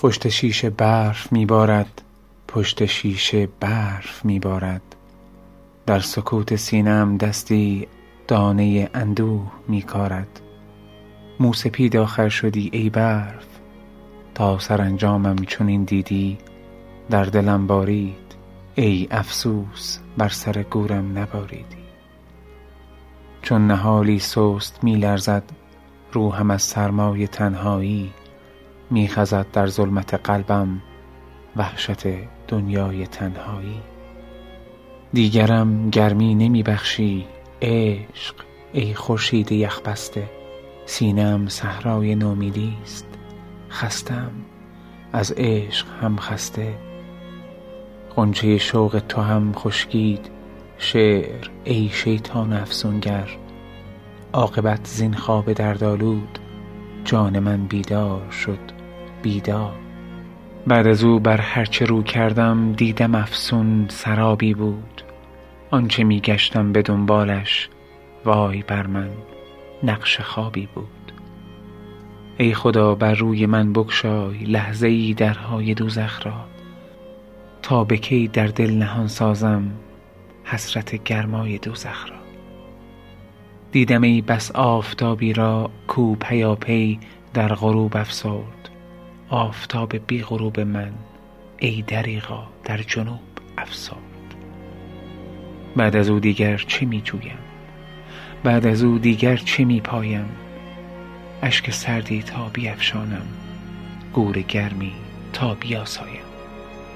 پشت شیشه برف میبارد پشت شیشه برف میبارد. در سکوت سینم دستی دانه اندوه میکارد. موسپید آخر شدی ای برف تا سرانجامم چنین دیدی. در دلم بارید ای افسوس بر سر گورم نباریدی. چون نهالی سست می لرزد روحم از سرمای تنهایی. می خزد در ظلمت قلبم وحشت دنیای تنهایی. دیگرم گرمی نمی بخشی عشق ای خورشید یخ بسته سینه ام صحرای نومیدی است. خستم از عشق هم خسته. غنچه شوق تو هم خشکید. شعر ای شیطان افسونگر. عاقبت زین خواب دردآلود. جان من بیدار شد. بیدار. بعد از او بر هر چه رو کردم دیدم افسون سرابی بود. آنچه می گشتم به دنبالش وای بر من نقش خوابی بود. ای خدا بر روی من بگشای لحظه ای درهای دوزخ را. تا به کی در دل نهان سازم حسرت گرمای دوزخ را. دیدم ای بس آفتابی را کو پیاپی در غروب افسرد. آفتاب بی غروب من ای دریغا در جنوب افسرد. بعد از او دیگر چه می جویم؟ بعد از او دیگر چه می پایم؟ اشک سردی تا بیفشانم گور گرمی تا بیاسایم.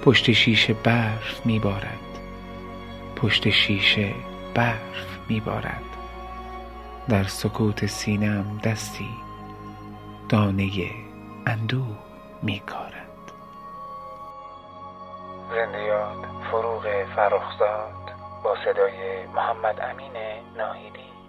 پشت شیشه برف می بارد پشت شیشه برف می بارد. در سکوت سینم دستی دانه اندوه می کارد زنده یاد فروغ فرخزاد با صدای محمد امین ناهیدی.